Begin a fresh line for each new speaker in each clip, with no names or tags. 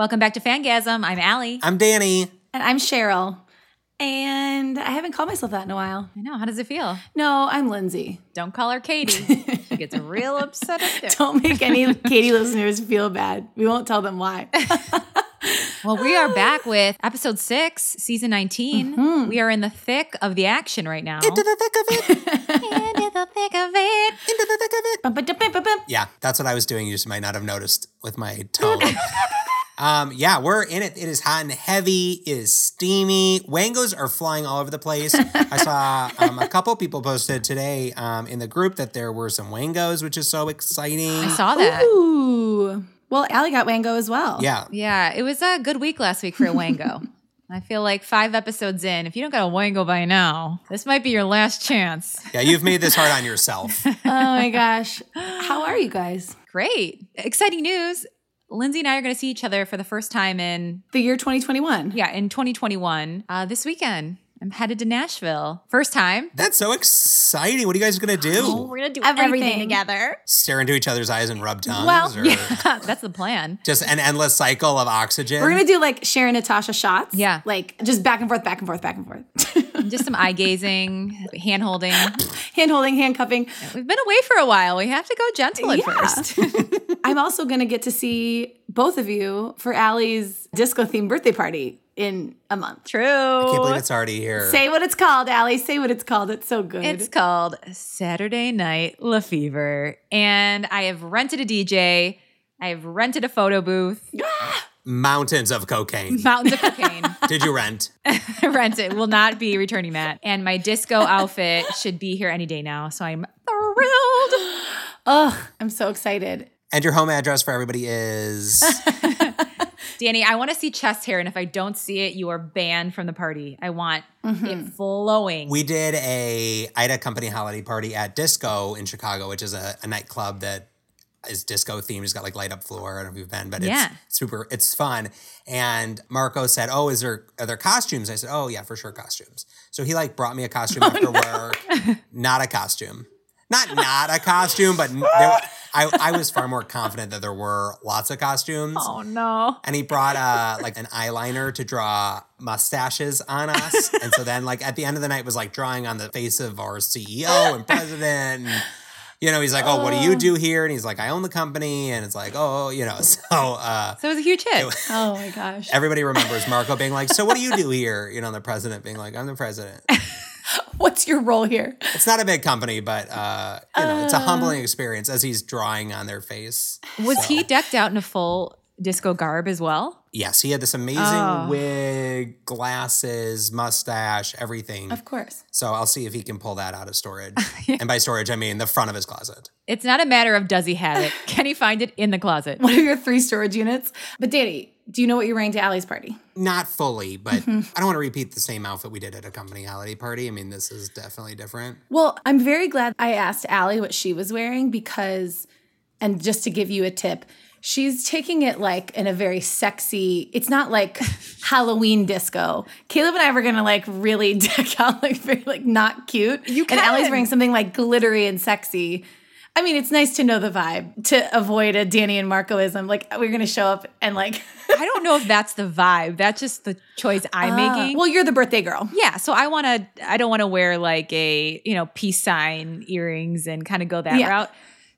Welcome back to Fangasm. I'm Allie.
I'm Danny.
And I'm Cheryl. And I haven't called myself that in a while.
I know. How does it feel?
No, I'm Lindsay.
Don't call her Katie. she gets real upset at it.
Don't make any Katie listeners feel bad. We won't tell them why.
Well, we are back with episode six, season 19. Mm-hmm. We are in the thick of the action right now.
Into the thick of it.
Into the thick of it.
Into the thick of it. Yeah, that's what I was doing. You just might not have noticed with my tone. Um, yeah, we're in it. It is hot and heavy. It is steamy. Wangos are flying all over the place. I saw um, a couple people posted today um, in the group that there were some wangos, which is so exciting.
I saw that.
Ooh. Well, Allie got Wango as well.
Yeah,
Yeah, it was a good week last week for a Wango. I feel like five episodes in, if you don't got a Wango by now, this might be your last chance.
yeah, you've made this hard on yourself.
Oh my gosh. How are you guys?
Great. Exciting news. Lindsay and I are going to see each other for the first time in,
The year 2021.
yeah, in 2021 uh, this weekend. I'm headed to Nashville. First time.
That's so exciting. What are you guys gonna do?
Oh, We're going to do
Everything.
everything, together.
Stare into each other's eyes and rub tongues,
Well,
or
That's the plan.
just an endless cycle of oxygen?
We're gonna do like Sharon Natasha shots.
Yeah.
Like just back and forth, back and forth, back and forth.
Just some eye gazing, hand holding.
Hand holding, handcuffing.
We've been away for a while. We have to go gentle at
Yeah.
first.
I'm also gonna get to see both of you for Allie's disco themed birthday party in a month.
True.
I can't believe it's already here.
Say what it's called, Allie. Say what it's called. It's so good.
It's called Saturday Night La Fever. And I have rented a DJ. I have rented a photo booth. Ah!
Mountains of cocaine.
Mountains of cocaine.
Did you rent?
Rent it. Will not be returning that. And my disco outfit should be here any day now. So I'm thrilled.
Ugh, I'm so excited.
And your home address for everybody is
Danny, I want to see chest hair. And if I don't see it, you are banned from the party. I want it mm-hmm. flowing.
we did a Ida Company holiday party at Disco in Chicago, which is a, a nightclub that is disco themed. It's got like light up floor. I don't know if you've been, but
Yeah.
it's super, it's fun. And Marco said, Oh, is there are there costumes? I said, Oh yeah, for sure costumes. So he like brought me a costume after work. Not a costume. Not not a costume, but there, I, I was far more confident that there were lots of costumes.
oh, no.
and he brought uh like an eyeliner to draw mustaches on us and so then like at the end of the night was like drawing on the face of our ceo and president and, you know he's like oh what do you do here? And he's like i own the company. And it's like oh you know so uh
So it was a huge hit.
Oh my gosh.
everybody remembers marco being like so what do you do here? You know the president being like i'm the president.
What's your role here?
it's not a big company but uh you know it's a humbling experience as he's drawing on their face.
Was
So-
he decked out in a full disco garb as well?
yes he had this amazing
Oh.
wig glasses mustache everything
Of course.
So I'll see if he can pull that out of storage. And by storage, I mean the front of his closet.
It's not a matter of does he have it. Can he find it in the closet?
One of your three storage units. But Danny, do you know what you're wearing to Allie's party?
Not fully, but
Mm-hmm.
I don't want to repeat the same outfit we did at a company holiday party. I mean, this is definitely different.
Well, I'm very glad I asked Allie what she was wearing because, and just to give you a tip, she's taking it like in a very sexy, it's not like Halloween disco. Caleb and I were gonna like really deck out like very like not cute.
You
And Allie's wearing something like glittery and sexy. I mean, it's nice to know the vibe to avoid a Danny and Marcoism. Like we're gonna show up and like
I don't know if that's the vibe. That's just the choice I'm ah, making.
Well, you're the birthday girl.
yeah, so I want to I don't want to wear like a, you know, peace sign earrings and kind of go that
Yeah.
route.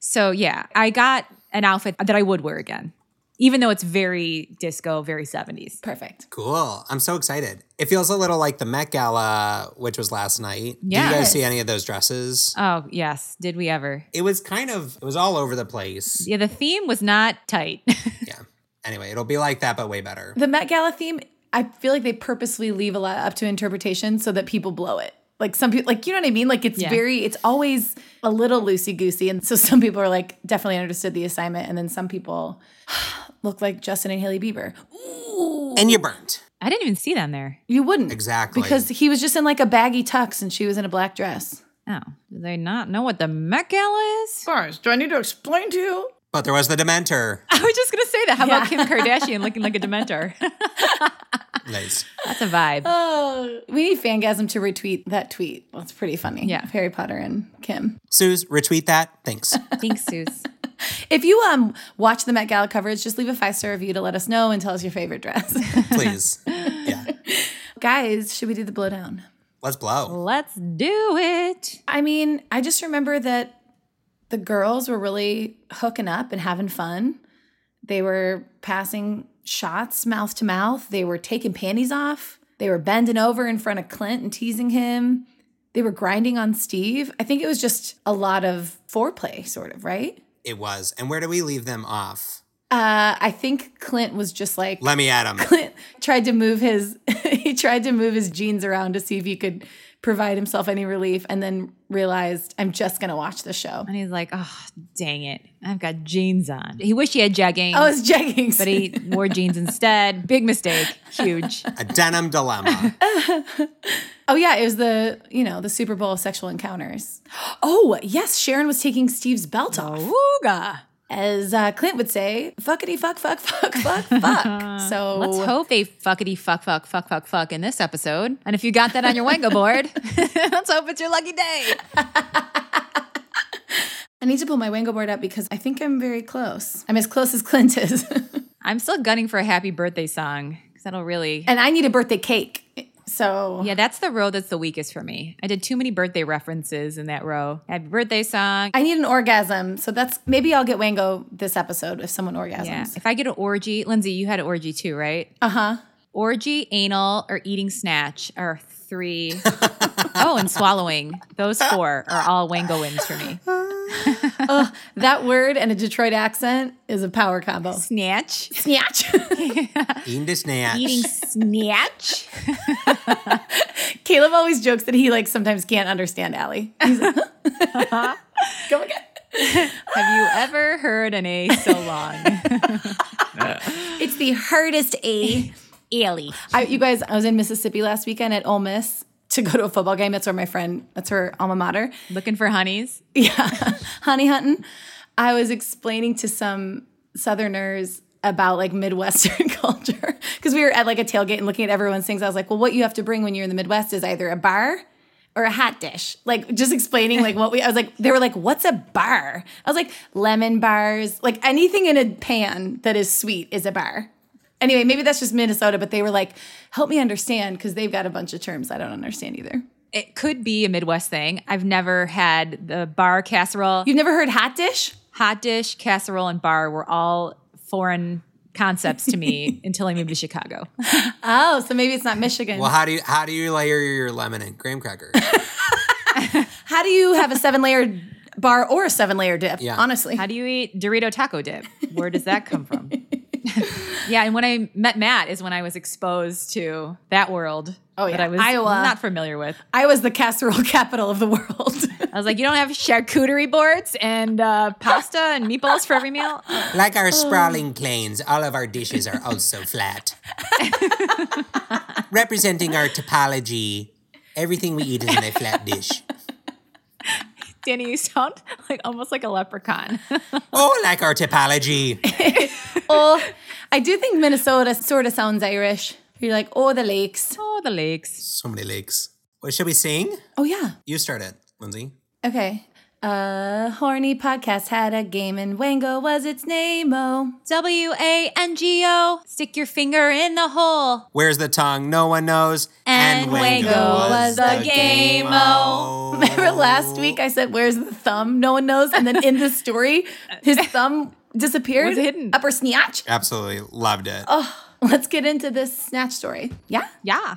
So, yeah, I got an outfit that I would wear again. Even though it's very disco, very 70s.
Perfect.
Cool. I'm so excited. It feels a little like the Met Gala, which was last night. Did you guys see any of those dresses?
Oh, yes, did we ever?
It was kind of, it was all over the place.
Yeah, the theme was not tight.
Yeah. Anyway, it'll be like that, but way better.
The Met Gala theme, I feel like they purposely leave a lot up to interpretation so that people blow it. Like some people, like you know what I mean. Like it's
Yeah.
very, it's always a little loosey goosey, and so some people are like definitely understood the assignment, and then some people look like Justin and Hailey Bieber. Ooh,
And you burnt.
I didn't even see them there.
you wouldn't
Exactly.
because he was just in like a baggy tux, and she was in a black dress.
Oh, do they not know what the Met Gala is?
Guys, do I need to explain to you?
But there was the Dementor.
I was just gonna say that. How about Kim Kardashian looking like a Dementor?
Nice.
That's a vibe.
Oh, we need Fangasm to retweet that tweet. That's pretty funny.
Yeah.
Harry Potter and Kim.
Suze, retweet that. Thanks.
Thanks, Suze.
If you um watch the Met Gala coverage, just leave a five star review to let us know and tell us your favorite dress.
Please. Yeah.
Guys, should we do the blowdown?
Let's blow.
Let's do it.
I mean, I just remember that the girls were really hooking up and having fun. They were passing shots mouth to mouth. They were taking panties off. They were bending over in front of Clint and teasing him. They were grinding on Steve. I think it was just a lot of foreplay, sort of, right?
It was. And where do we leave them off?
Uh, I think Clint was just like
Let me at him.
Clint tried to move his he tried to move his jeans around to see if he could provide himself any relief and then realized I'm just gonna watch the show.
And he's like, oh, dang it. I've got jeans on. He wished he had jeggings, oh,
I was jeggings.
but he wore jeans instead. Big mistake. Huge.
A denim dilemma.
oh yeah, it was the you know the Super Bowl of sexual encounters. Oh yes, Sharon was taking Steve's belt off.
Wooga.
As uh, Clint would say, fuckity fuck fuck fuck fuck fuck. So
Let's hope they fuckity fuck fuck fuck fuck fuck in this episode. And if you got that on your Wango board, let's hope it's your lucky day.
I need to pull my Wango board up because I think I'm very close. I'm as close as Clint is.
I'm still gunning for a happy birthday song because that'll really.
and I need a birthday cake. So
Yeah, that's the row that's the weakest for me. I did too many birthday references in that row. Happy birthday song.
I need an orgasm. So that's maybe I'll get Wango this episode if someone orgasms.
Yeah. If I get an orgy, Lindsay, you had an orgy too, right?
Uh huh.
Orgy, anal, or eating snatch are three. oh, and swallowing. Those four are all Wango wins for me.
That word and a Detroit accent is a power combo.
Snatch.
Snatch.
Eating to snatch.
Eating snatch.
Caleb always jokes that he like sometimes can't understand Allie. He's like, Go again.
Have you ever heard an A so long?
It's the hardest A.
Ellie.
I, you guys, I was in Mississippi last weekend at Ole Miss to go to a football game. That's where my friend, that's her alma mater.
Looking for honeys.
Yeah, honey hunting. I was explaining to some Southerners about like Midwestern culture because we were at like a tailgate and looking at everyone's things. I was like, well, what you have to bring when you're in the Midwest is either a bar or a hot dish. Like just explaining like what we. I was like, they were like, what's a bar? I was like, lemon bars, like anything in a pan that is sweet is a bar. Anyway, maybe that's just Minnesota, but they were like, help me understand because they've got a bunch of terms I don't understand either.
It could be a Midwest thing. I've never had the bar casserole.
You've never heard hot dish?
Hot dish, casserole, and bar were all foreign concepts to me until I moved to Chicago.
Oh, so maybe it's not Michigan.
Well, how do you how do you layer your lemon and graham cracker?
How do you have a seven layer bar or a seven layer dip?
Yeah.
Honestly.
How do you eat Dorito taco dip? Where does that come from? yeah, and when I met Matt is when I was exposed to that world
Oh,
that
yeah.
I was
Iowa.
not familiar with.
I was the casserole capital of the world.
I was like, you don't have charcuterie boards and uh, pasta and meatballs for every meal?
like our sprawling plains, all of our dishes are also flat. Representing our topology, everything we eat is in a flat dish.
Danny, you sound like almost like a leprechaun.
Oh, like our topology.
oh, I do think Minnesota sort of sounds Irish. You're like, oh, the lakes.
oh, the lakes.
So many lakes. What should we sing?
Oh, yeah.
You start it, Lindsay.
Okay. Uh, horny podcast had a game and Wango was its name. Oh,
W A N G O. Stick your finger in the hole.
Where's the tongue? No one knows.
And Wango was the game-o.
remember last week I said, "Where's the thumb?" No one knows, and then in the story, his thumb disappeared.
Was hidden.
Upper snatch.
Absolutely loved it.
Oh, let's get into this snatch story. Yeah.
Yeah.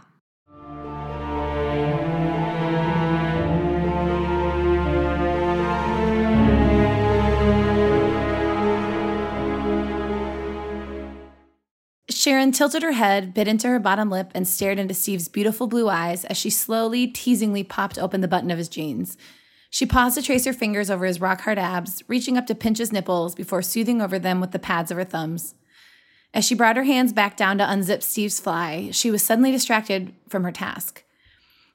Sharon tilted her head, bit into her bottom lip, and stared into Steve's beautiful blue eyes as she slowly, teasingly popped open the button of his jeans. She paused to trace her fingers over his rock hard abs, reaching up to pinch his nipples before soothing over them with the pads of her thumbs. As she brought her hands back down to unzip Steve's fly, she was suddenly distracted from her task.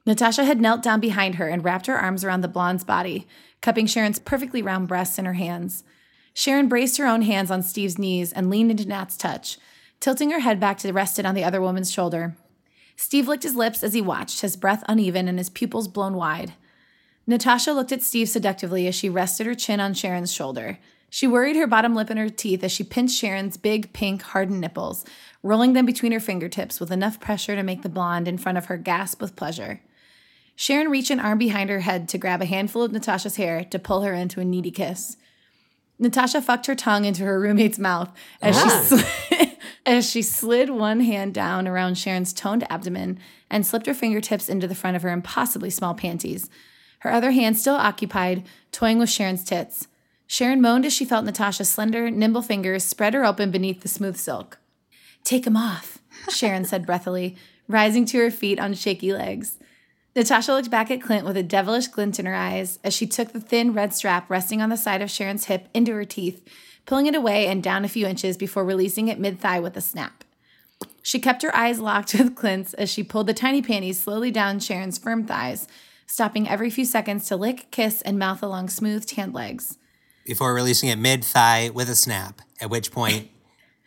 Natasha had knelt down behind her and wrapped her arms around the blonde's body, cupping Sharon's perfectly round breasts in her hands. Sharon braced her own hands on Steve's knees and leaned into Nat's touch, tilting her head back to rest it on the other woman's shoulder. Steve licked his lips as he watched, his breath uneven and his pupils blown wide. Natasha looked at Steve seductively as she rested her chin on Sharon's shoulder. She worried her bottom lip in her teeth as she pinched Sharon's big, pink, hardened nipples, rolling them between her fingertips with enough pressure to make the blonde in front of her gasp with pleasure. Sharon reached an arm behind her head to grab a handful of Natasha's hair to pull her into a needy kiss. Natasha fucked her tongue into her roommate's mouth as she ah. slid, as she slid one hand down around Sharon's toned abdomen and slipped her fingertips into the front of her impossibly small panties. Her other hand still occupied, toying with Sharon's tits. Sharon moaned as she felt Natasha's slender, nimble fingers spread her open beneath the smooth silk. Take 'em off, Sharon said breathily, rising to her feet on shaky legs. Natasha looked back at Clint with a devilish glint in her eyes as she took the thin red strap resting on the side of Sharon's hip into her teeth, pulling it away and down a few inches before releasing it mid thigh with a snap. She kept her eyes locked with Clint's as she pulled the tiny panties slowly down Sharon's firm thighs, stopping every few seconds to lick, kiss, and mouth along smooth, tanned legs.
Before releasing it mid thigh with a snap, at which point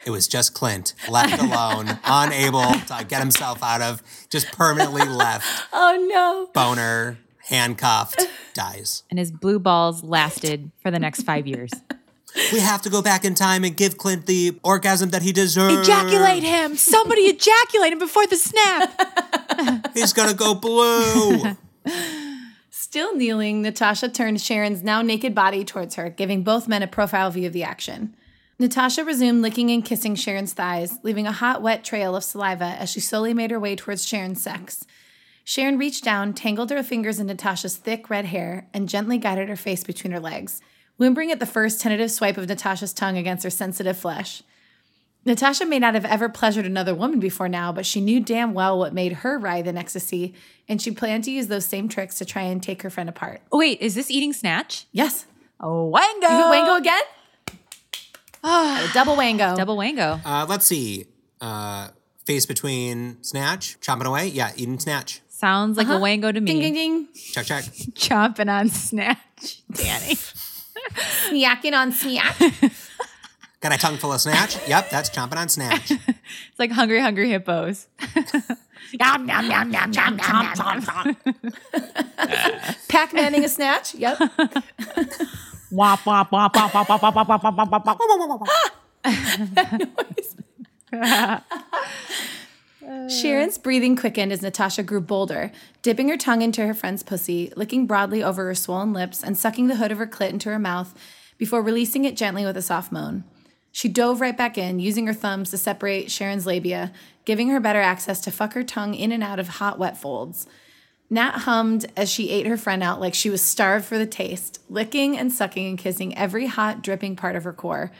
it was just Clint, left alone, unable to get himself out of, just permanently left,
Oh no!
boner, handcuffed, dies.
And his blue balls lasted for the next five years.
We have to go back in time and give Clint the orgasm that he deserves.
ejaculate him! Somebody ejaculate him before the snap!
He's gonna go blue.
Still kneeling, Natasha turned Sharon's now naked body towards her, giving both men a profile view of the action. Natasha resumed licking and kissing Sharon's thighs, leaving a hot, wet trail of saliva as she slowly made her way towards Sharon's sex. Sharon reached down, tangled her fingers in Natasha's thick red hair, and gently guided her face between her legs, whimpering at the first tentative swipe of Natasha's tongue against her sensitive flesh. Natasha may not have ever pleasured another woman before now, but she knew damn well what made her writhe in ecstasy, and she planned to use those same tricks to try and take her friend apart.
Oh, wait, is this eating snatch?
Yes.
Oh, wango!
You wango again? A double wango.
Double wango.
Uh, let's see. Uh, face between snatch, chomping away. Yeah, eating snatch.
Sounds like a wango to me.
Ding, ding, ding.
Check, check.
Chomping on snatch, Danny.
Snacking on snack.
Got a tongue full of snatch? Yep, that's chomping on snatch.
It's like hungry, hungry hippos. Yum, yum, yum, yum, yum, yum, yum, yum.
Pac manning a snatch. Yep.
Wop, wop, wop, wop, wop, wop, wop, wop, wop, wop, wop, wop.
Sharon's breathing quickened as Natasha grew bolder, dipping her tongue into her friend's pussy, licking broadly over her swollen lips, and sucking the hood of her clit into her mouth before releasing it gently with a soft moan. She dove right back in, using her thumbs to separate Sharon's labia, giving her better access to fuck her tongue in and out of hot, wet folds. Nat hummed as she ate her friend out like she was starved for the taste, licking and sucking and kissing every hot, dripping part of her core.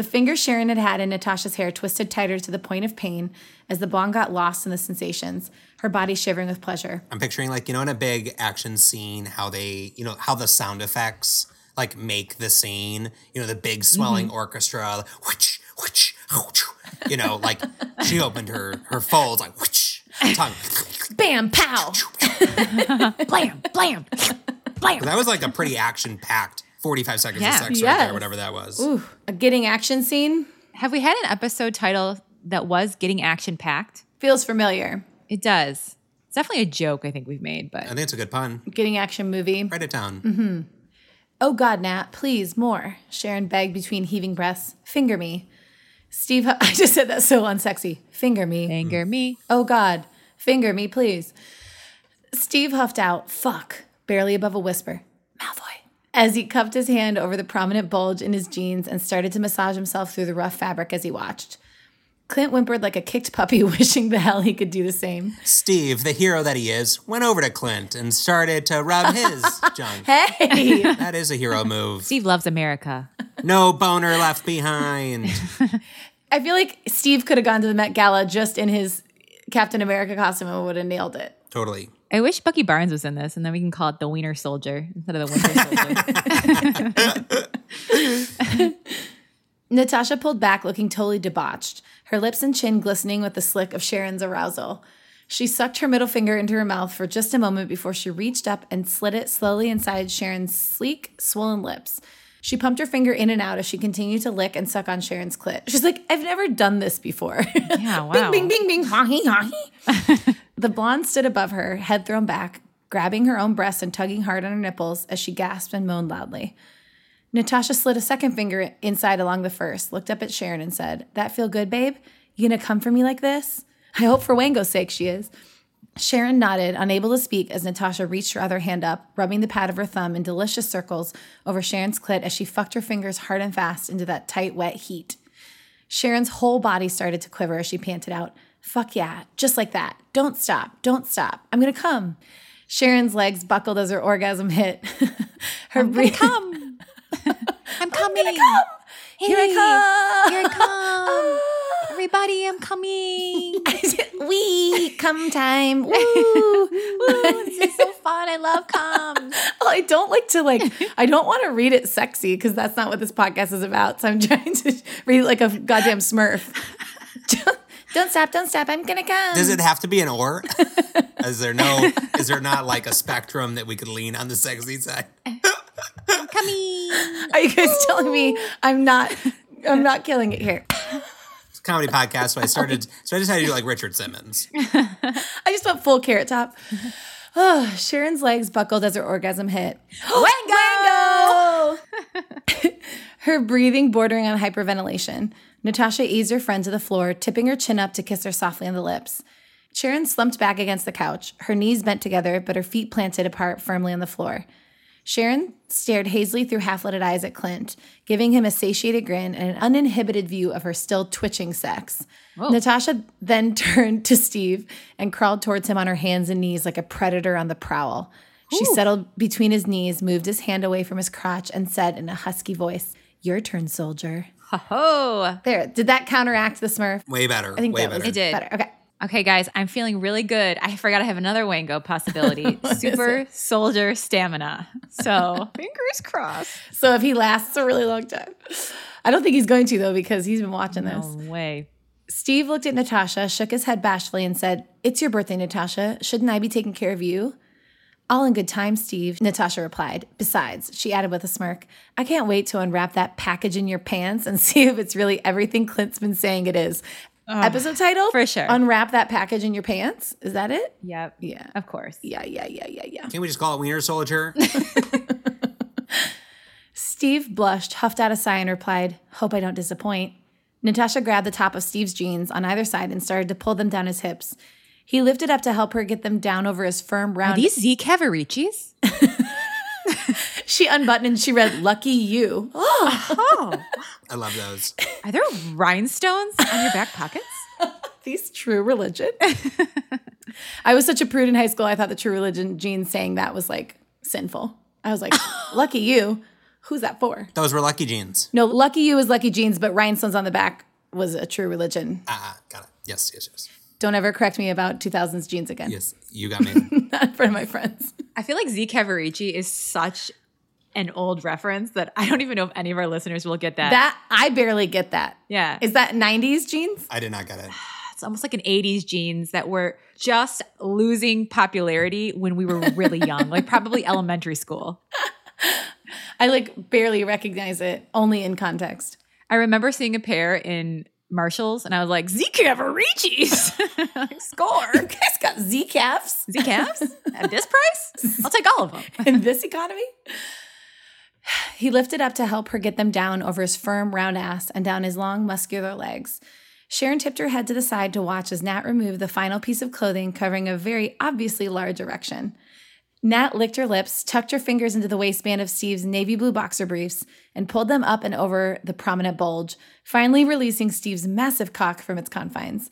The finger Sharon had had in Natasha's hair twisted tighter to the point of pain as the blonde got lost in the sensations, her body shivering with pleasure.
I'm picturing like, you know, in a big action scene, how they, you know, how the sound effects like make the scene, you know, the big swelling mm-hmm. orchestra, which, which, you know, like she opened her her folds like which tongue.
Bam, pow!
Blam, blam, blam.
That was like a pretty action packed 45 seconds
Yeah.
of sex right there, whatever that was.
Ooh, a getting action scene
Have we had an episode title that was Getting Action Packed?
feels familiar.
It does. It's definitely a joke I think we've made, but
I think it's a good pun.
Getting action movie.
Write it down. Mm-hmm.
Oh God, Nat, please, more. Sharon begged between heaving breaths. Finger me. Steve, I just said that so unsexy. Finger me.
anger me.
Oh God, finger me, please. Steve huffed out, fuck, barely above a whisper. Malfoy. As he cupped his hand over the prominent bulge in his jeans and started to massage himself through the rough fabric as he watched. Clint whimpered like a kicked puppy, wishing the hell he could do the same.
Steve, the hero that he is, went over to Clint and started to rub his junk.
Hey!
That is a hero move.
Steve loves America.
No boner left behind.
I feel like Steve could have gone to the Met Gala just in his Captain America costume and would have nailed it.
Totally.
I wish Bucky Barnes was in this, and then we can call it the Wiener Soldier instead of the Winter Soldier.
Natasha pulled back, looking totally debauched, her lips and chin glistening with the slick of Sharon's arousal. She sucked her middle finger into her mouth for just a moment before she reached up and slid it slowly inside Sharon's sleek, swollen lips. She pumped her finger in and out as she continued to lick and suck on Sharon's clit. She's like, I've never done this before.
Yeah, wow.
bing, bing, bing, bing, hahi, hahi. The blonde stood above her, head thrown back, grabbing her own breasts and tugging hard on her nipples as she gasped and moaned loudly. Natasha slid a second finger inside along the first, looked up at Sharon and said, That feel good, babe? You gonna come for me like this? I hope for Wango's sake she is. Sharon nodded, unable to speak, as Natasha reached her other hand up, rubbing the pad of her thumb in delicious circles over Sharon's clit as she fucked her fingers hard and fast into that tight, wet heat. Sharon's whole body started to quiver as she panted out, Fuck yeah, just like that. Don't stop, don't stop. I'm gonna come. Sharon's legs buckled as her orgasm hit. her breathing.
come. I'm coming.
Here I come.
Here I come. Everybody, I'm coming.
we come time. Woo.
Ooh, this is so fun. I love comes.
Well, I don't like to like. I don't want to read it sexy because that's not what this podcast is about. So I'm trying to read it like a goddamn Smurf. Don't, don't stop! Don't stop! I'm gonna come.
Does it have to be an or? is there no? Is there not like a spectrum that we could lean on the sexy side?
I'm coming.
Are you guys telling me I'm not? I'm not killing it here.
It's a comedy podcast, so I started. So I decided to do like Richard Simmons.
I just went full carrot top. Oh, Sharon's legs buckled as her orgasm hit. Wango! her breathing bordering on hyperventilation. Natasha eased her friend to the floor, tipping her chin up to kiss her softly on the lips. Sharon slumped back against the couch, her knees bent together, but her feet planted apart firmly on the floor. Sharon stared hazily through half lidded eyes at Clint, giving him a satiated grin and an uninhibited view of her still twitching sex. Natasha then turned to Steve and crawled towards him on her hands and knees like a predator on the prowl. She settled between his knees, moved his hand away from his crotch, and said in a husky voice, Your turn, soldier.
Ho ho.
There. Did that counteract the smurf?
Way better.
I think
way
that
better.
was
It did.
better. Okay.
Okay, guys, I'm feeling really good. I forgot I have another Wango possibility. Super soldier stamina. So fingers crossed.
So if he lasts a really long time. I don't think he's going to, though, because he's been watching this.
No way.
Steve looked at Natasha, shook his head bashfully, and said, It's your birthday, Natasha. Shouldn't I be taking care of you? All in good time, Steve, Natasha replied. Besides, she added with a smirk, I can't wait to unwrap that package in your pants and see if it's really everything Clint's been saying it is. Episode title?
for sure.
Unwrap that package in your pants? Is that it?
Yep.
Yeah.
Of course.
Yeah, yeah, yeah, yeah, yeah.
Can't we just call it Wiener Soldier?
Steve blushed, huffed out a sigh, and replied, Hope I don't disappoint. Natasha grabbed the top of Steve's jeans on either side and started to pull them down his hips. He lifted up to help her get them down over his firm, round.
Are
round.
these Z Cavariccis?
she unbuttoned and she read, Lucky you.
Oh.
I love those.
Are there rhinestones on your back pockets?
These true religion. I was such a prude in high school. I thought the true religion jeans saying that was like sinful. I was like, Lucky you. Who's that for?
Those were lucky jeans.
No, Lucky you is Lucky jeans, but rhinestones on the back was a true religion.
Ah, got it. Yes, yes, yes.
Don't ever correct me about 2000s jeans again.
Yes, you got me.
Not in front of my friends.
I feel like Z Cavaricci is such an old reference that I don't even know if any of our listeners will get that.
That I barely get that.
yeah.
Is that 90s jeans?
I did not get it.
it's almost like an 80s jeans that were just losing popularity when we were really young, like probably elementary school.
I like barely recognize it, only in context.
I remember seeing a pair in Marshalls and I was like, Z Cavariccis. like, score.
You guys got Z calves
Z calves at this price? I'll take all of them.
in this economy? He lifted up to help her get them down over his firm, round ass and down his long, muscular legs. Sharon tipped her head to the side to watch as Nat removed the final piece of clothing covering a very obviously large erection. Nat licked her lips, tucked her fingers into the waistband of Steve's navy blue boxer briefs, and pulled them up and over the prominent bulge, finally releasing Steve's massive cock from its confines.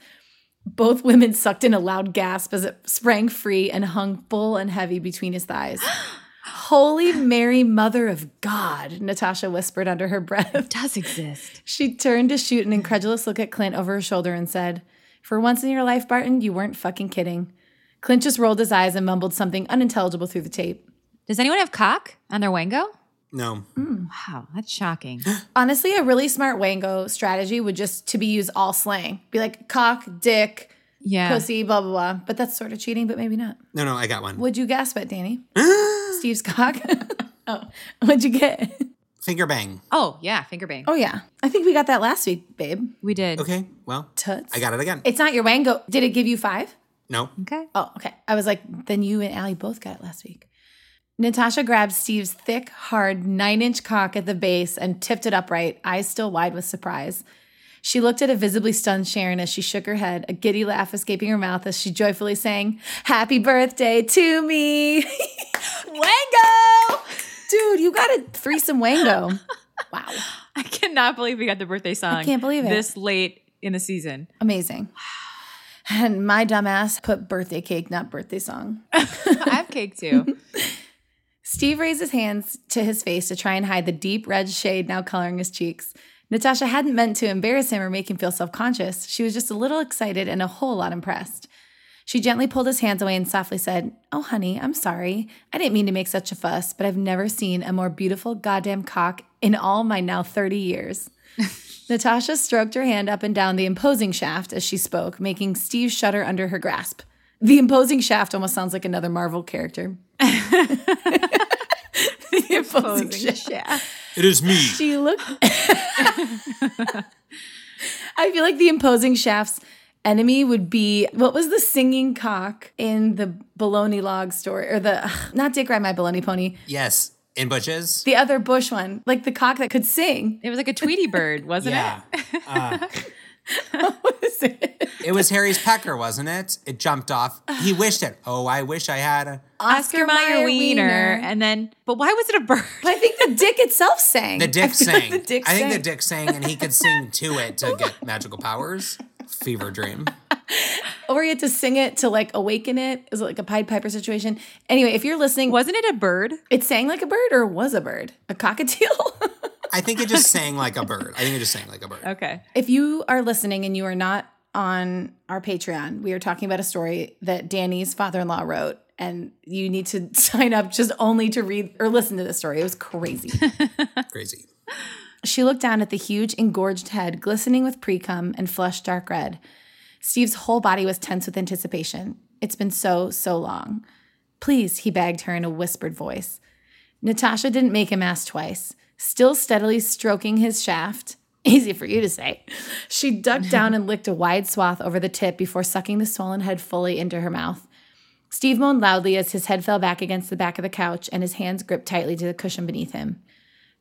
Both women sucked in a loud gasp as it sprang free and hung full and heavy between his thighs. Holy Mary, Mother of God, Natasha whispered under her breath.
Does exist.
She turned to shoot an incredulous look at Clint over her shoulder and said, For once in your life, Barton, you weren't fucking kidding. Clint just rolled his eyes and mumbled something unintelligible through the tape.
Does anyone have cock on their Wango?
No.
Hmm, wow, that's shocking.
Honestly, a really smart Wango strategy would just to be use all slang. Be like cock, dick,
Yeah.
pussy, blah, blah, blah. But that's sort of cheating, but maybe not.
No, no, I got one.
Would you gasp at Danny? Oh. Steve's cock? oh, what'd you get?
Finger bang.
Oh, yeah, finger bang.
Oh, yeah. I think we got that last week, babe.
We did.
Okay, well,
Toots.
I got it again.
It's not your Wango. Did it give you five?
No.
Okay.
Oh, okay. I was like, then you and Allie both got it last week. Natasha grabbed Steve's thick, hard, nine inch cock at the base and tipped it upright, eyes still wide with surprise. She looked at a visibly stunned Sharon as she shook her head, a giddy laugh escaping her mouth as she joyfully sang, Happy birthday to me. Wango! Dude, you got a threesome Wango. Wow.
I cannot believe we got the birthday song.
I can't believe it.
This late in the season.
Amazing. And my dumbass put birthday cake, not birthday song.
I have cake too.
Steve raised his hands to his face to try and hide the deep red shade now coloring his cheeks. Natasha hadn't meant to embarrass him or make him feel self conscious. She was just a little excited and a whole lot impressed. She gently pulled his hands away and softly said, Oh, honey, I'm sorry. I didn't mean to make such a fuss, but I've never seen a more beautiful goddamn cock in all my now 30 years. Natasha stroked her hand up and down the imposing shaft as she spoke, making Steve shudder under her grasp. The imposing shaft almost sounds like another Marvel character. the imposing shaft.
Yeah.
It is me.
She looked. I feel like the imposing shaft's enemy would be what was the singing cock in the baloney log story or the not Dick Ride My Baloney Pony,
Yes. In bushes.
the other bush one, like the cock that could sing.
It was like a Tweety bird, wasn't
yeah. Uh,
What is it?
it was Harry's pecker, wasn't it? It jumped off. He wished it. Oh, I wish I had a.
it? Oscar Mayer Wiener. And then, but why was it a bird?
But I think the dick itself sang.
The dick
feel like
sang.
the dick
I think the dick sang, and he could sing to it to get magical powers. Fever dream.
Or you had to sing it to like awaken it. Is it like a Pied Piper situation? Anyway, if you're listening,
Wasn't it a bird?
it sang like a bird or was a bird? A cockatiel?
I think it just sang like a bird. I think it just sang like a bird.
Okay.
If you are listening and you are not on our Patreon, we are talking about a story that Danny's father in law wrote. And you need to sign up just only to read or listen to this story. It was crazy.
Crazy.
She looked down at the huge, engorged head, glistening with pre cum and flushed dark red. Steve's whole body was tense with anticipation. It's been so, so long. Please, he begged her in a whispered voice. Natasha didn't make him ask twice. Still steadily stroking his shaft, easy for you to say, she ducked down and licked a wide swath over the tip before sucking the swollen head fully into her mouth. Steve moaned loudly as his head fell back against the back of the couch and his hands gripped tightly to the cushion beneath him.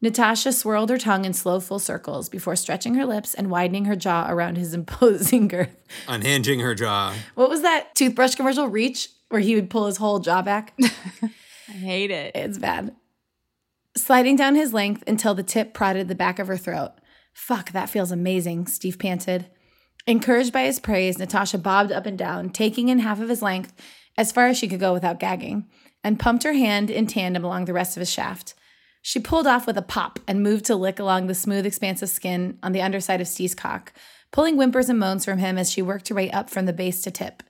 Natasha swirled her tongue in slow, full circles before stretching her lips and widening her jaw around his imposing girth.
Unhinging her jaw.
What was that toothbrush commercial, Reach, where he would pull his whole jaw back?
I hate it.
It's bad. Sliding down his length until the tip prodded the back of her throat. Fuck, that feels amazing, Steve panted. Encouraged by his praise, Natasha bobbed up and down, taking in half of his length as far as she could go without gagging, and pumped her hand in tandem along the rest of his shaft. She pulled off with a pop and moved to lick along the smooth expanse of skin on the underside of Steve's cock, pulling whimpers and moans from him as she worked her way up from the base to tip.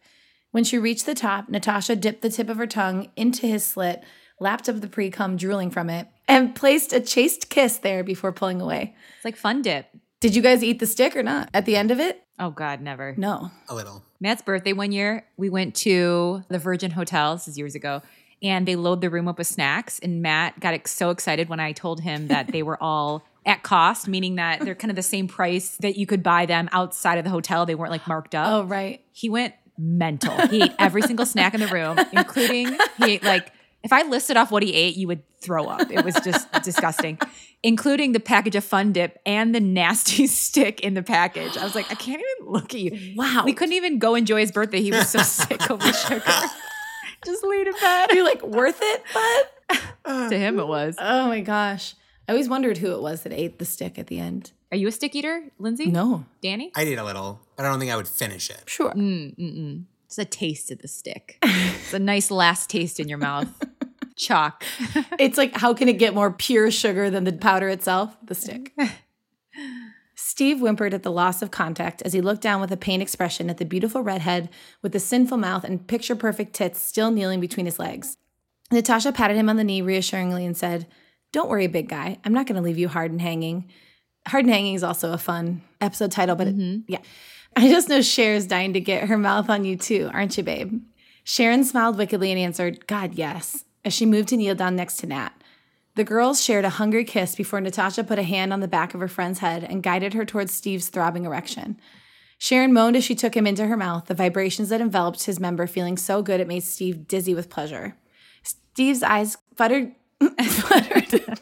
When she reached the top, Natasha dipped the tip of her tongue into his slit, lapped up the pre cum drooling from it, and placed a chaste kiss there before pulling away.
It's like fun dip.
Did you guys eat the stick or not at the end of it?
Oh God, never.
No.
Oh, a little.
Matt's birthday one year, we went to the Virgin Hotel. This is years ago. And they load the room up with snacks. And Matt got so excited when I told him that they were all at cost, meaning that they're kind of the same price that you could buy them outside of the hotel. They weren't like marked up.
Oh, right.
He went mental. He ate every single snack in the room, including he ate like if I listed off what he ate, you would throw up. It was just disgusting, including the package of Fun Dip and the nasty stick in the package. I was like, I can't even look at you.
Wow.
We couldn't even go enjoy his birthday. He was so sick of the sugar. Just laid in bed.
You're like, worth it, but?
to him, it was.
Oh my gosh. I always wondered who it was that ate the stick at the end.
Are you a stick eater, Lindsay?
No.
Danny?
I'd eat a little, but I don't think I would finish it.
Sure. Mm-mm-mm.
It's a taste of the stick. It's a nice last taste in your mouth. Chalk.
It's like, how can it get more pure sugar than the powder itself? The stick. Steve whimpered at the loss of contact as he looked down with a pained expression at the beautiful redhead with the sinful mouth and picture perfect tits still kneeling between his legs. Natasha patted him on the knee reassuringly and said, Don't worry, big guy. I'm not going to leave you hard and hanging. Hard and hanging is also a fun episode title, but it, mm-hmm. yeah. I just know Cher's dying to get her mouth on you too, aren't you, babe? Sharon smiled wickedly and answered, God, yes, as she moved to kneel down next to Nat. The girls shared a hungry kiss before Natasha put a hand on the back of her friend's head and guided her towards Steve's throbbing erection. Sharon moaned as she took him into her mouth, the vibrations that enveloped his member feeling so good it made Steve dizzy with pleasure. Steve's eyes fluttered. fluttered.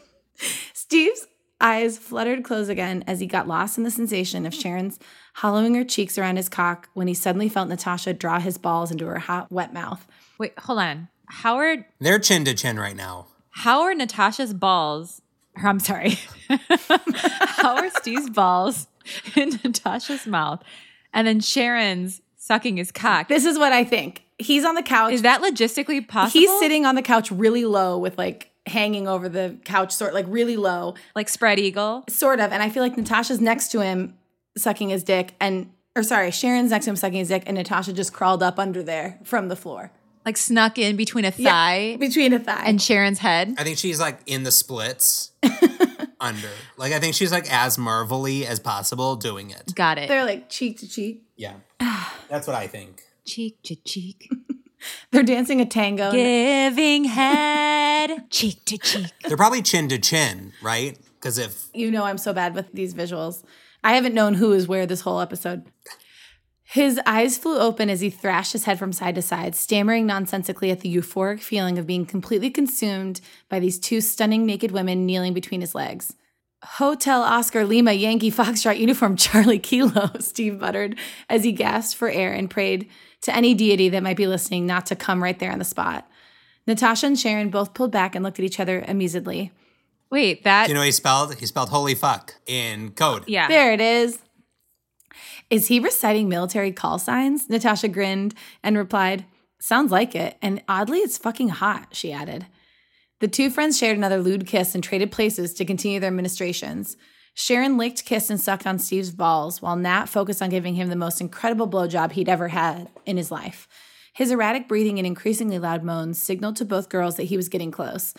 Steve's eyes fluttered close again as he got lost in the sensation of Sharon's hollowing her cheeks around his cock when he suddenly felt Natasha draw his balls into her hot, wet mouth.
Wait, hold on. Howard.
They're chin to chin right now.
How are Natasha's balls? Or I'm sorry. how are Steve's balls in Natasha's mouth, and then Sharon's sucking his cock?
This is what I think. He's on the couch.
Is that logistically possible?
He's sitting on the couch really low with like hanging over the couch, sort like really low,
like spread eagle.
sort of. And I feel like Natasha's next to him sucking his dick, and or sorry, Sharon's next to him sucking his dick, and Natasha just crawled up under there from the floor
like snuck in between a thigh
between a thigh.
and Sharon's head.
I think she's like in the splits under. Like I think she's like as marvelly as possible doing it.
Got it.
they're like cheek to cheek.
Yeah. That's what I think.
cheek to cheek,
They're dancing a tango.
giving head, cheek to cheek.
They're probably chin to chin, right? Because if
You know I'm so bad with these visuals. I haven't known who is where this whole episode. His eyes flew open as he thrashed his head from side to side, stammering nonsensically at the euphoric feeling of being completely consumed by these two stunning naked women kneeling between his legs. Hotel Oscar Lima Yankee Foxtrot uniform Charlie Kilo, Steve muttered as he gasped for air and prayed to any deity that might be listening not to come right there on the spot. Natasha and Sharon both pulled back and looked at each other amusedly.
Wait, that
you know what he spelled? He spelled holy fuck in code.
yeah.
There it is. Is he reciting military call signs? Natasha grinned and replied, Sounds like it. And oddly, it's fucking hot, she added. The two friends shared another lewd kiss and traded places to continue their ministrations. Sharon licked, kissed, and sucked on Steve's balls, while Nat focused on giving him the most incredible blowjob he'd ever had in his life. His erratic breathing and increasingly loud moans signaled to both girls that he was getting close.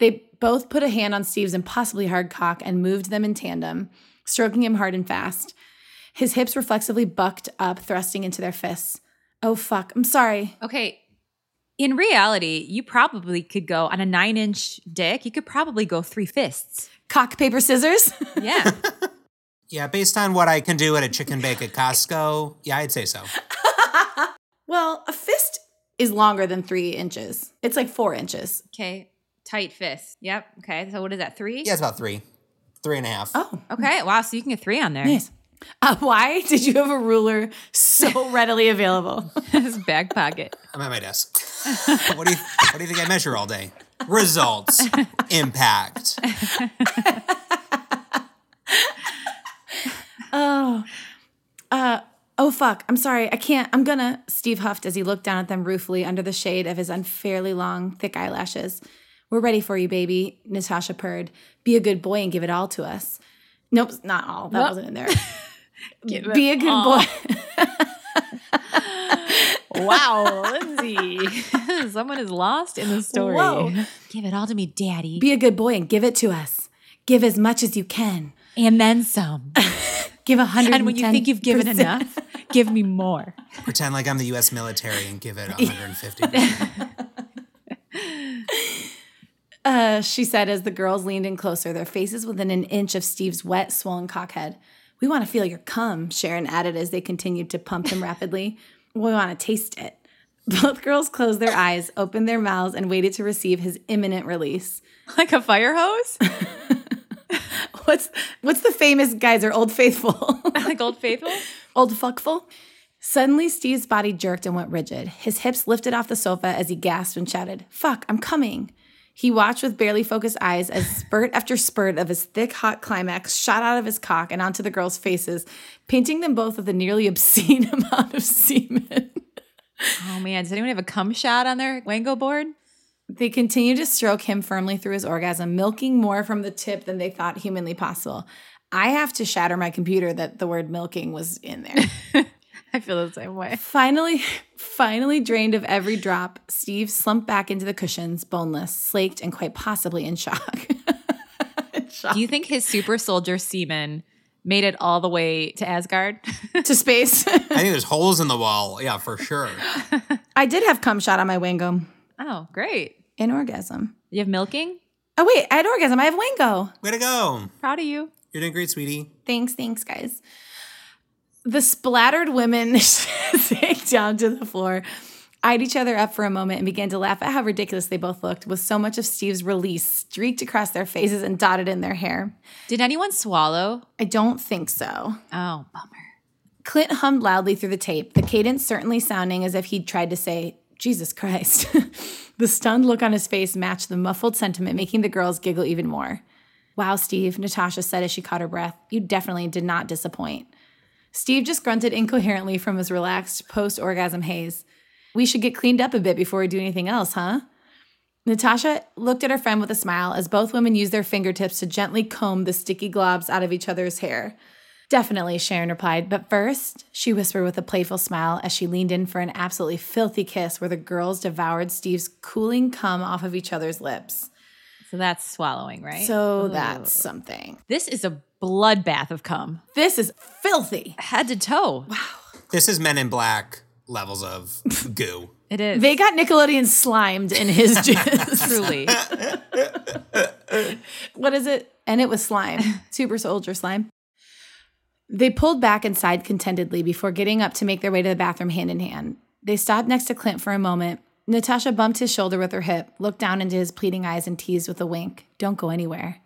They both put a hand on Steve's impossibly hard cock and moved them in tandem, stroking him hard and fast. His hips reflexively bucked up, thrusting into their fists. Oh, fuck. I'm sorry.
Okay. In reality, you probably could go on a nine inch dick, you could probably go three fists.
Cock, paper, scissors?
Yeah.
Yeah, based on what I can do at a chicken bake at Costco, yeah, I'd say so.
well, a fist is longer than three inches. It's like four inches.
okay. Tight fist. Yep. Okay. So what is that? Three?
Yeah, it's about three, three and a half.
Oh,
Okay. Wow. So you can get three on there.
nice. Uh, why did you have a ruler so readily available?
His back pocket.
I'm at my desk. what do you What do you think I measure all day? Results, impact.
Oh, uh, oh fuck! I'm sorry. I can't. I'm gonna. Steve huffed as he looked down at them ruefully under the shade of his unfairly long, thick eyelashes. We're ready for you, baby. Natasha purred. Be a good boy and give it all to us. Nope, not all. That
What?
wasn't in there. Be a good
all.
boy.
Wow, Lindsay. Someone is lost in the story.
Whoa.
Give it all to me, daddy.
Be a good boy and give it to us. Give as much as you can.
and then some.
Give a hundred.
And when you think you've given enough, give me more.
Pretend like I'm the U.S. military and give it 150.
Uh, she said as the girls leaned in closer, their faces within an inch of Steve's wet, swollen cockhead. We want to feel your cum, Sharon added as they continued to pump him rapidly. We want to taste it. Both girls closed their eyes, opened their mouths, and waited to receive his imminent release.
Like a fire hose?
What's what's the famous geyser? Old Faithful.
like Old Faithful?
Old Fuckful. Suddenly, Steve's body jerked and went rigid. His hips lifted off the sofa as he gasped and shouted, Fuck, I'm coming. He watched with barely focused eyes as spurt after spurt of his thick, hot climax shot out of his cock and onto the girls' faces, painting them both with a nearly obscene amount of semen.
Oh man, does anyone have a cum shot on their Wango board?
They continue to stroke him firmly through his orgasm, milking more from the tip than they thought humanly possible. I have to shatter my computer that the word milking was in there.
I feel the same way.
finally, finally drained of every drop, Steve slumped back into the cushions, boneless, slaked, and quite possibly in shock. In shock.
Do you think his super soldier semen made it all the way to Asgard?
to space.
I think there's holes in the wall. Yeah, for sure.
I did have cum shot on my wango
oh, great.
in orgasm.
You have milking?
Oh wait, I had orgasm. I have wango.
Way to go.
Proud of you.
You're doing great, sweetie.
Thanks, thanks, guys. The splattered women sank down to the floor, eyed each other up for a moment, and began to laugh at how ridiculous they both looked, with so much of Steve's release streaked across their faces and dotted in their hair.
Did anyone swallow?
I don't think so.
Oh, bummer.
Clint hummed loudly through the tape, the cadence certainly sounding as if he'd tried to say, Jesus Christ. the stunned look on his face matched the muffled sentiment, making the girls giggle even more. Wow, Steve, Natasha said as she caught her breath. You definitely did not disappoint. Steve just grunted incoherently from his relaxed post orgasm haze. We should get cleaned up a bit before we do anything else, huh? Natasha looked at her friend with a smile as both women used their fingertips to gently comb the sticky globs out of each other's hair. Definitely, Sharon replied. But first, she whispered with a playful smile as she leaned in for an absolutely filthy kiss where the girls devoured Steve's cooling cum off of each other's lips.
So that's swallowing, right?
So
Ooh.
that's something.
This is a bloodbath of cum.
This is filthy.
Head to toe. Wow.
This is Men in Black levels of goo.
It is.
They got Nickelodeon slimed in his jizz.
truly.
what is it? And it was slime, super soldier slime. They pulled back and sighed contentedly before getting up to make their way to the bathroom hand in hand. They stopped next to Clint for a moment. Natasha bumped his shoulder with her hip, looked down into his pleading eyes, and teased with a wink Don't go anywhere.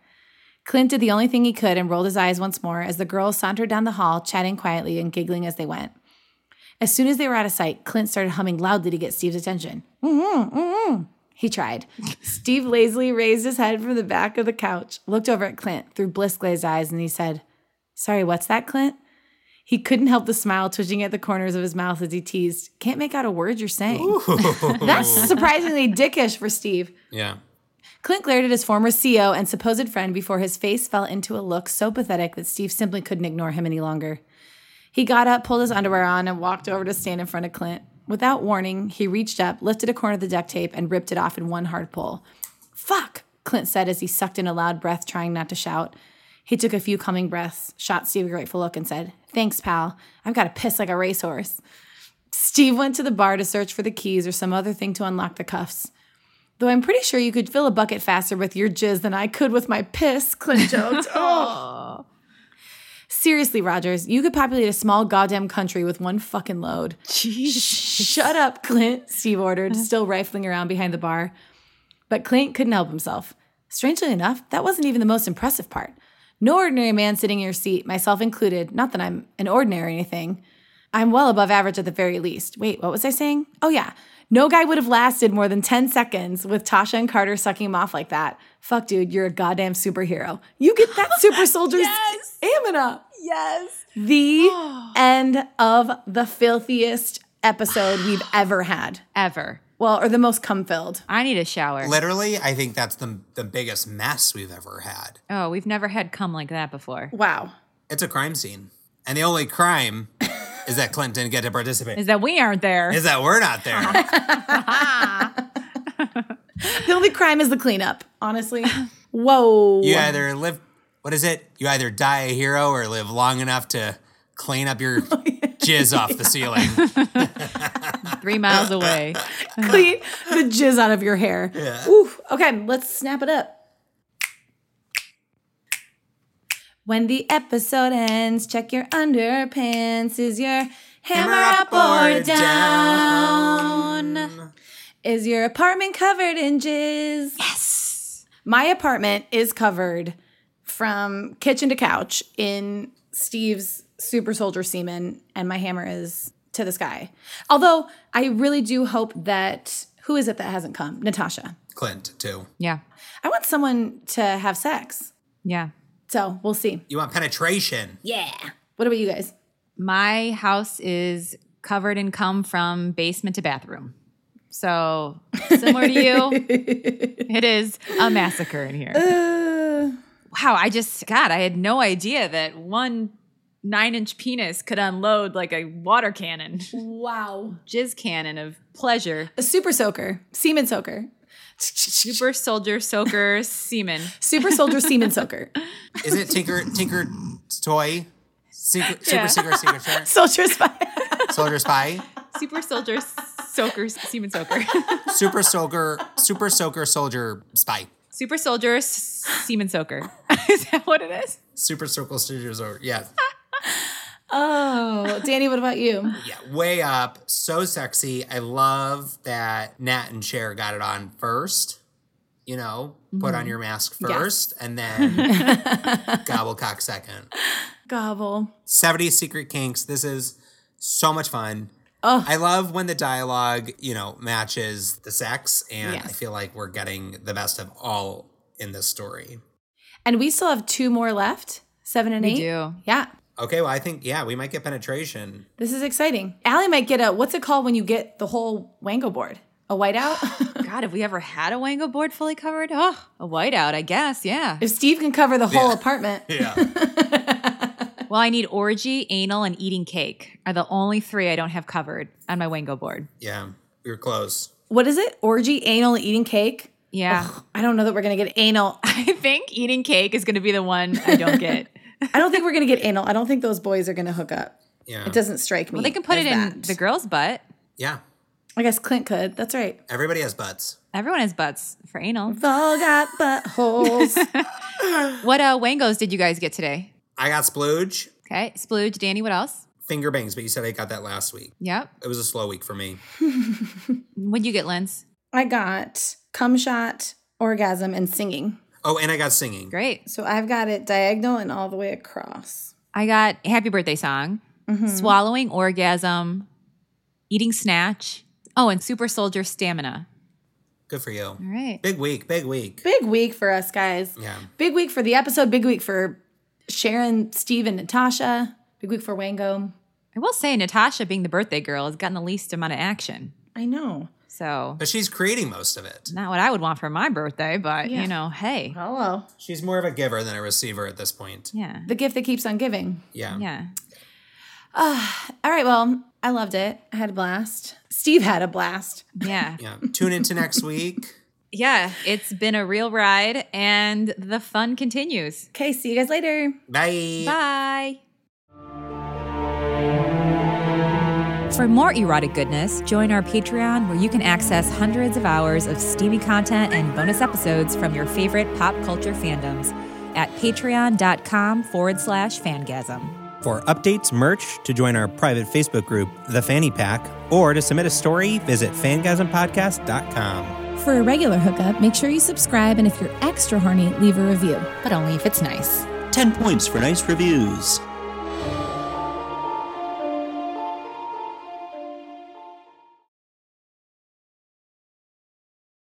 Clint did the only thing he could and rolled his eyes once more as the girls sauntered down the hall, chatting quietly and giggling as they went. As soon as they were out of sight, Clint started humming loudly to get Steve's attention. Mm-hmm, mm-hmm. He tried. Steve lazily raised his head from the back of the couch, looked over at Clint through bliss glazed eyes, and he said, Sorry, what's that, Clint? He couldn't help the smile twitching at the corners of his mouth as he teased, Can't make out a word you're saying. That's surprisingly dickish for Steve.
Yeah.
Clint glared at his former CEO and supposed friend before his face fell into a look so pathetic that Steve simply couldn't ignore him any longer. He got up, pulled his underwear on, and walked over to stand in front of Clint. Without warning, he reached up, lifted a corner of the duct tape, and ripped it off in one hard pull. Fuck, Clint said as he sucked in a loud breath, trying not to shout. He took a few coming breaths, shot Steve a grateful look, and said, Thanks, pal. I've got to piss like a racehorse. Steve went to the bar to search for the keys or some other thing to unlock the cuffs. Though I'm pretty sure you could fill a bucket faster with your jizz than I could with my piss, Clint joked. oh. Seriously, Rogers, you could populate a small goddamn country with one fucking load. Jeez. Shut up, Clint, Steve ordered, uh-huh. still rifling around behind the bar. But Clint couldn't help himself. Strangely enough, that wasn't even the most impressive part. No ordinary man sitting in your seat, myself included, not that I'm an ordinary or anything. I'm well above average at the very least. Wait, what was I saying? Oh, yeah. No guy would have lasted more than 10 seconds with Tasha and Carter sucking him off like that. Fuck, dude, you're a goddamn superhero. You get that super soldier's
Yes.
stamina.
yes.
The oh. end of the filthiest episode we've ever had.
Ever.
Well, or the most cum filled.
I need a shower.
Literally, I think that's the the biggest mess we've ever had.
oh, we've never had cum like that before.
Wow.
It's a crime scene. And the only crime is that Clint didn't get to participate.
Is that we aren't there?
Is that we're not there.
The only crime is the cleanup, honestly. Whoa.
You either live, what is it? You either die a hero or live long enough to clean up your jizz off the ceiling.
Three miles away.
Clean the jizz out of your hair.
Yeah.
Oof. Okay, let's snap it up. When the episode ends, check your underpants. Is your hammer, up, or down? Is your apartment covered in jizz? Yes. My apartment is covered from kitchen to couch in Steve's super soldier semen, and my hammer is to the sky. Although I really do hope that who is it that hasn't come? Natasha.
Clint, too.
Yeah.
I want someone to have sex.
Yeah.
So we'll see.
You want penetration.
Yeah. What about you guys?
My house is covered in cum from basement to bathroom. So similar to you, it is a massacre in here.
Uh,
Wow, I just God, I had no idea that one nine inch penis could unload like a water cannon,
wow.
jizz cannon of pleasure.
A super soaker, semen soaker,
Super soldier soaker semen.
super soldier semen soaker,
Is it Tinker Tinker Toy? Secret,
Yeah.
Super Secret Secret
soldier spy.
Soldier Spy?
Super soldier soaker semen soaker.
Super Soaker Super Soaker Soldier Spy.
Super soldier s- semen soaker. is that what it is?
Super Circle Studios or yeah.
Oh, Danny, what about you?
Yeah, way up. So sexy. I love that Nat and Shar got it on first. You know, put on mm-hmm. your mask first and then gobblecock second.
Gobble.
70 Secret Kinks. This is so much fun.
Oh.
I love when the dialogue, you know, matches the sex, and
Yes.
I feel like we're getting the best of all in this story.
And we still have two more left, seven and
We
eight.
do.
Yeah.
Okay, well, I think, yeah, we might get penetration.
This is exciting. Hailey might get a what's it called when you get the whole Wango board? A whiteout?
God, have we ever had a Wango board fully covered? Oh, a whiteout, I guess. Yeah.
if Steve can cover the whole
Yeah.
apartment.
Yeah.
Well, I need orgy, anal, and eating cake are the only three I don't have covered on my Wango board.
yeah, we were close.
What is it? Orgy, anal, and eating cake?
Yeah.
I don't know that we're gonna get anal.
I think eating cake is going to be the one I don't get.
I don't think we're gonna get anal. I don't think those boys are gonna hook up.
Yeah.
It doesn't strike me.
Well, they can put
as
it in
that.
the girl's butt.
Yeah.
I guess Clint could. That's right.
Everybody has butts.
Everyone has butts for anal.
We've all got buttholes.
What uh, Wangos did you guys get today?
I got splooge,
Okay. Splooge, Danny, what else?
finger bangs, but you said I got that last week.
Yep.
It was a slow week for me.
What'd you get, Lens?
I got cum shot, orgasm, and singing.
Oh, and I got singing.
Great.
So I've got it diagonal and all the way across.
I got happy birthday song, mm-hmm. swallowing orgasm, eating snatch. Oh, and super soldier stamina.
Good for you.
All right.
Big week, big week.
Big week for us guys.
Yeah.
Big week for the episode. Big week for Sharon, Steve, and Natasha. Big week for Wango.
I will say Natasha, being the birthday girl, has gotten the least amount of action.
I know.
So
But she's creating most of it.
not what I would want for my birthday, but
Yeah.
you know, hey,
Hello.
She's more of a giver than a receiver at this point.
yeah,
The gift that keeps on giving.
Yeah.
yeah.
Ah, all right. Well, I loved it. I had a blast. Steve had a blast.
Yeah.
Yeah. Tune into next week.
Yeah. It's been a real ride and the fun continues.
Okay. See you guys later.
Bye.
Bye. For more erotic goodness, join our Patreon where you can access hundreds of hours of steamy content and bonus episodes from your favorite pop culture fandoms at patreon.com forward slash fangasm.
For updates, merch, to join our private Facebook group, The Fanny Pack, or to submit a story, visit fangasmpodcast.com.
For a regular hookup, make sure you subscribe, and if you're extra horny, leave a review.
But only if it's nice.
10 points for nice reviews.